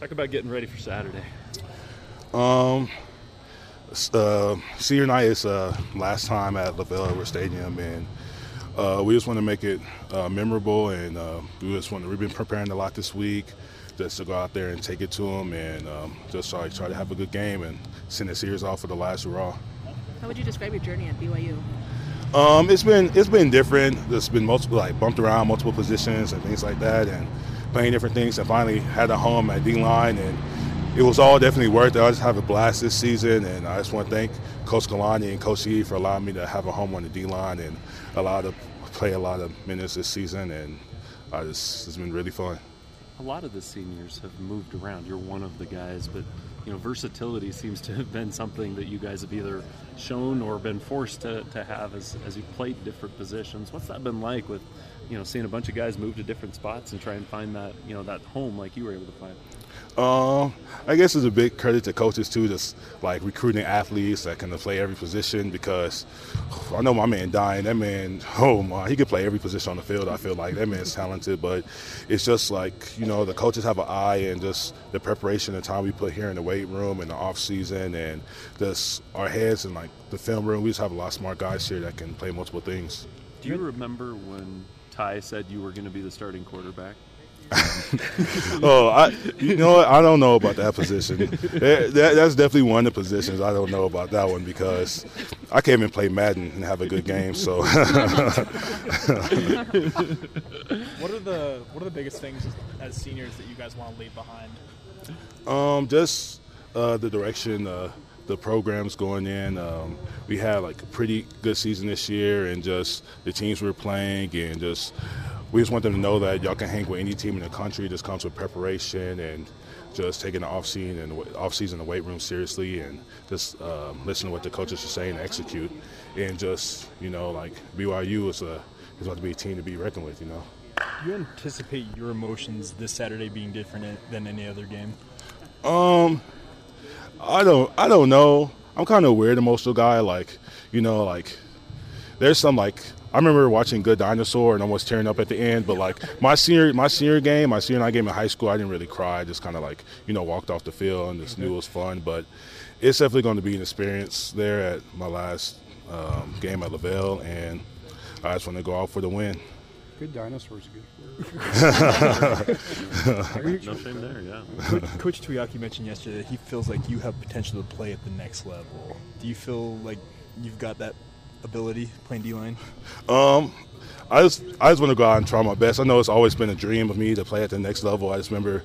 Talk about getting ready for Saturday. Um, uh, senior night is uh, last time at LaVell Edwards Stadium, and uh, we just want to make it uh, memorable. And uh, we just want to, we've been preparing a lot this week just to go out there and take it to them, and um, just try, try to have a good game and send the series off for the last hurrah. How would you describe your journey at BYU? Um, it's been it's been different. It's been multiple like bumped around multiple positions and things like that, and playing different things. And finally had a home at D line, and it was all definitely worth it. I just have a blast this season, and I just want to thank Coach Kalani and Coach E for allowing me to have a home on the D line and allow to play a lot of minutes this season. And I just it's been really fun. A lot of the seniors have moved around. You're one of the guys, but you know versatility seems to have been something that you guys have either shown or been forced to, to have as, as you played different positions. What's that been like with you know seeing a bunch of guys move to different spots and try and find that you know that home like you were able to find? Um, I guess it's a big credit to coaches too, just like recruiting athletes that can play every position. Because I know my man dying. That man, oh my, he could play every position on the field. I feel like that man's talented, but it's just like you know the coaches have an eye and just the preparation and time we put here in the weight room in the off season and just our heads and like the film room. We just have a lot of smart guys here that can play multiple things. Do you remember when Ty said you were going to be the starting quarterback? oh, I you know what? I don't know about that position. that, that, that's definitely one of the positions I don't know about that one because I can't even play Madden and have a good game. So, what are the what are the biggest things as seniors that you guys want to leave behind? Um, just uh, the direction uh, the program's going in. Um, we had like a pretty good season this year, and just the teams we we're playing, and just we just want them to know that y'all can hang with any team in the country. Just comes with preparation and just taking the off season and off season the weight room seriously, and just um, listen to what the coaches are saying and execute. And just you know, like BYU is a is about to be a team to be reckoned with. You know. Do you anticipate your emotions this Saturday being different than any other game? Um, I don't. I don't know. I'm kind of a weird emotional guy. Like, you know, like there's some like I remember watching Good Dinosaur and almost tearing up at the end. But like my senior my senior game, my senior night game in high school, I didn't really cry. I just kind of like you know walked off the field and just knew it was fun. But it's definitely going to be an experience there at my last um, game at LaVell, and I just want to go out for the win. Good dinosaurs, good. for no shame there, yeah. Coach, Coach Tuiaki mentioned yesterday that he feels like you have potential to play at the next level. Do you feel like you've got that ability playing D line? Um, I just I just want to go out and try my best. I know it's always been a dream of me to play at the next level. I just remember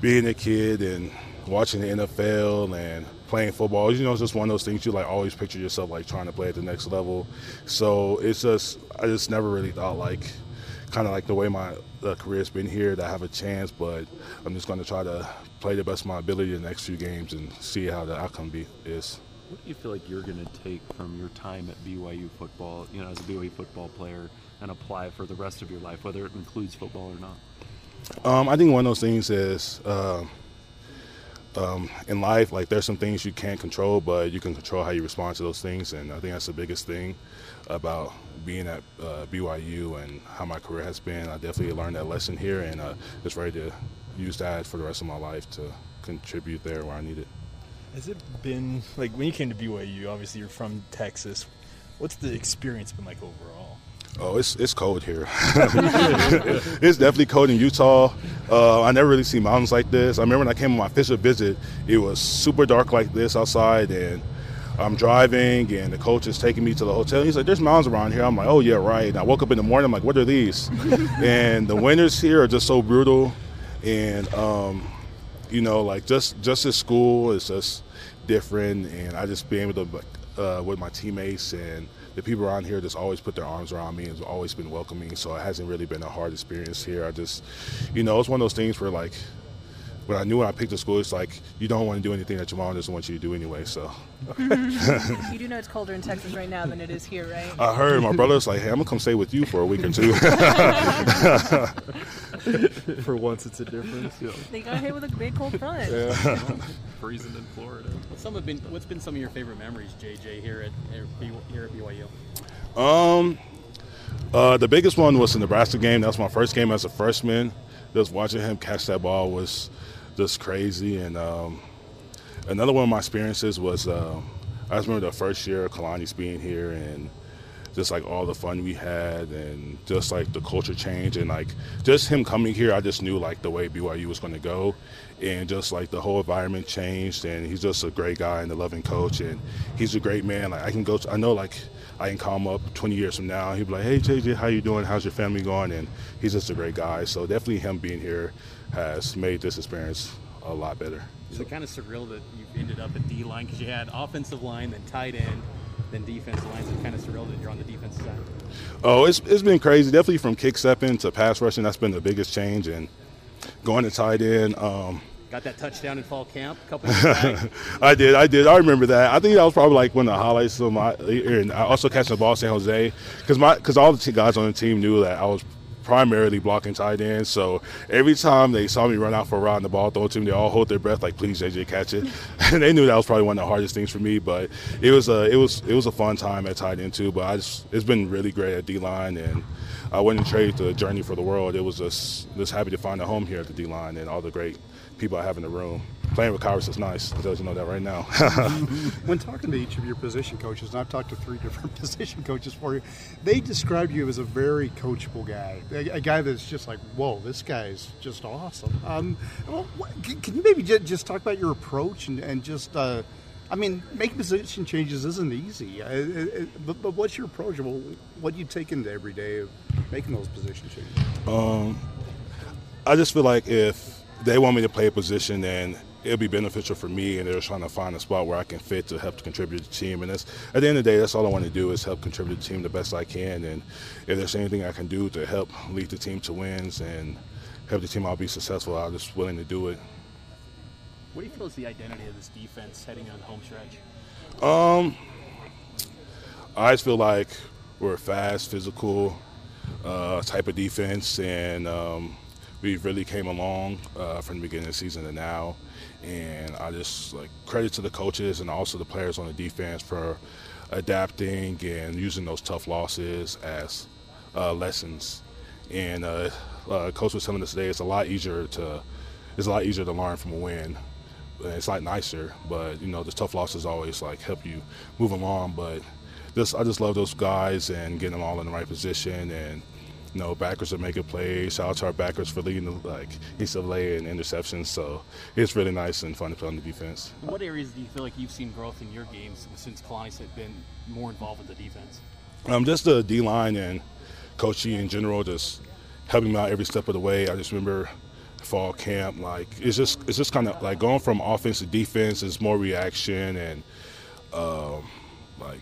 being a kid and watching the NFL and playing football. You know, it's just one of those things you like always picture yourself like trying to play at the next level. So it's just I just never really thought like kind of like the way my uh, career's been here to have a chance, but I'm just going to try to play the best of my ability in the next few games and see how the outcome be is. What do you feel like you're going to take from your time at BYU football, you know, as a BYU football player, and apply for the rest of your life, whether it includes football or not? Um, I think one of those things is uh, um, in life, like there's some things you can't control, but you can control how you respond to those things, and I think that's the biggest thing about being at uh, BYU and how my career has been. I definitely learned that lesson here, and uh, just ready to use that for the rest of my life to contribute there where I need it. Has it been like when you came to BYU? Obviously, you're from Texas. What's the experience been like overall? Oh, it's it's cold here. it's definitely cold in Utah. Uh, I never really see mountains like this. I remember when I came on my official visit, it was super dark like this outside, and I'm driving, and the coach is taking me to the hotel. He's like, "There's mountains around here." I'm like, "Oh yeah, right." And I woke up in the morning. I'm like, "What are these?" and the winters here are just so brutal, and um, you know, like just just at school is just different, and I just being able to uh, with my teammates and the people around here just always put their arms around me and has always been welcoming. So it hasn't really been a hard experience here. I just, you know, it's one of those things where like when I knew when I picked the school, it's like you don't want to do anything that your mom doesn't want you to do anyway. So mm-hmm. you do know it's colder in Texas right now than it is here, right? I heard my brother's like, "Hey, I'm gonna come stay with you for a week or two. for once, it's a difference. Yeah. They got hit with a big cold front. Yeah. Freezing in Florida. What's some have been what's been some of your favorite memories, JJ, here at here at BYU? Um, uh, the biggest one was the Nebraska game. That was my first game as a freshman. Just watching him catch that ball was just crazy. And um, another one of my experiences was uh, I just remember the first year of Kalani's being here and just like all the fun we had and just like the culture change and like just him coming here, I just knew like the way BYU was going to go, and just like the whole environment changed. And he's just a great guy and a loving coach, and he's a great man. Like I can go, to, I know like I can call him up 20 years from now. He'd be like, "Hey JJ, how you doing? How's your family going?" And he's just a great guy. So definitely him being here has made this experience a lot better. So kind of surreal that you ended up at D line because you had offensive line, then tight end, then defensive line. So it's kind of surreal that you're on the defensive side. Oh, it's it's been crazy. Definitely from kick stepping to pass rushing. That's been the biggest change. And going to tight end. Um, Got that touchdown in fall camp a couple. I did, I did. I remember that. I think that was probably like one of the highlights of my. And I also catching the ball San Jose because my because all the t- guys on the team knew that I was primarily blocking tight ends. So every time they saw me run out for a route and the ball throw to me, they all hold their breath like, "Please, JJ, catch it." and they knew that was probably one of the hardest things for me. But it was a it was it was a fun time at tight end too. But I just it's been really great at D line and. I wouldn't trade the journey for the world. It was just just happy to find a home here at the D line and all the great people I have in the room. Playing with Khyiris is nice. It doesn't know that right now. When talking to each of your position coaches, and I've talked to three different position coaches for you, they described you as a very coachable guy, a, a guy that's just like, whoa, this guy's just awesome. Um, well, what, can, can you maybe just, just talk about your approach and, and just, uh, I mean, making position changes isn't easy, uh, it, it, but, but what's your approach? Well, what do you take into every day of making those position changes? I just feel like if they want me to play a position, and it'll be beneficial for me, and they're trying to find a spot where I can fit to help to contribute to the team. And that's at the end of the day, that's all I want to do is help contribute to the team the best I can. And if there's anything I can do to help lead the team to wins and help the team out be successful, I'm just willing to do it. what do you feel is the identity of this defense heading on the home stretch? Um, I just feel like we're a fast, physical uh, type of defense, and um, we really came along uh, from the beginning of the season to now. And I just like credit to the coaches and also the players on the defense for adapting and using those tough losses as uh, lessons. And uh, uh, coach was telling us today it's a lot easier to it's a lot easier to learn from a win it's like nicer, but you know the tough losses always like help you move along. But just I just love those guys and getting them all in the right position and. You know, backers are making plays. Shout out to our backers for leading the like East of LA and interceptions. So it's really nice and fun to play on the defense. What areas do you feel like you've seen growth in your games since Kalani's had been more involved with the defense? Um, just the D line and coaching in general, just helping me out every step of the way. I just remember fall camp, like it's just it's just kind of like going from offense to defense is more reaction and um, like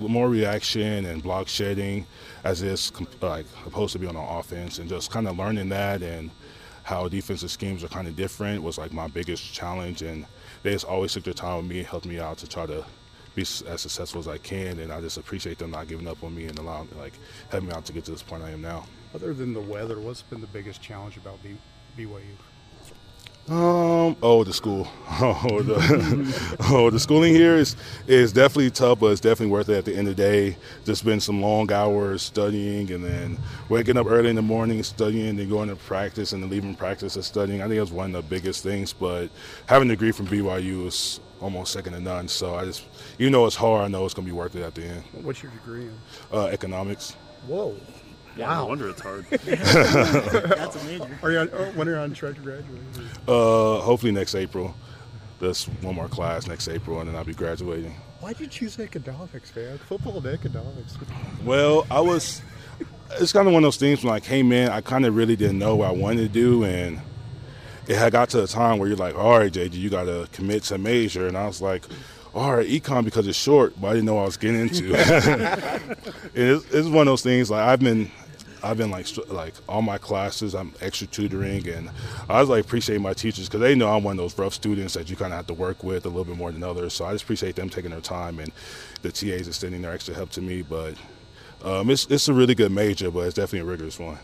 more reaction and block shedding as it's like supposed to be on an offense, and just kind of learning that and how defensive schemes are kind of different was like my biggest challenge, and they just always took their time with me, helped me out to try to be as successful as I can, and I just appreciate them not giving up on me and allowing like helping me out to get to this point I am now. Other than the weather, what's been the biggest challenge about B- BYU? Um. Oh, the school. Oh, the oh, the schooling here is is definitely tough, but it's definitely worth it at the end of the day. Just been some long hours studying, and then waking up early in the morning studying, then going to practice, and then leaving practice and studying. I think that's one of the biggest things. But having a degree from BYU is almost second to none. So I just, even though it's hard, I know it's gonna be worth it at the end. What's your degree in? Uh, economics. Whoa. Yeah, no wonder it's hard. That's a major. Are you on, oh, when are you on track to graduate? Uh, hopefully next April. That's one more class next April, and then I'll be graduating. Why'd you choose economics, man? Football and economics. Well, I was. It's kind of one of those things when I came in, I kind of really didn't know what I wanted to do, and it had got to a time where you're like, all right, JJ, you got to commit to a major, and I was like, all right, econ because it's short, but I didn't know what I was getting into. it's, it's one of those things. Like I've been, I've been like like all my classes, I'm extra tutoring, and I was like appreciate my teachers because they know I'm one of those rough students that you kind of have to work with a little bit more than others. So I just appreciate them taking their time and the TAs extending their extra help to me. But um, it's it's a really good major, but it's definitely a rigorous one.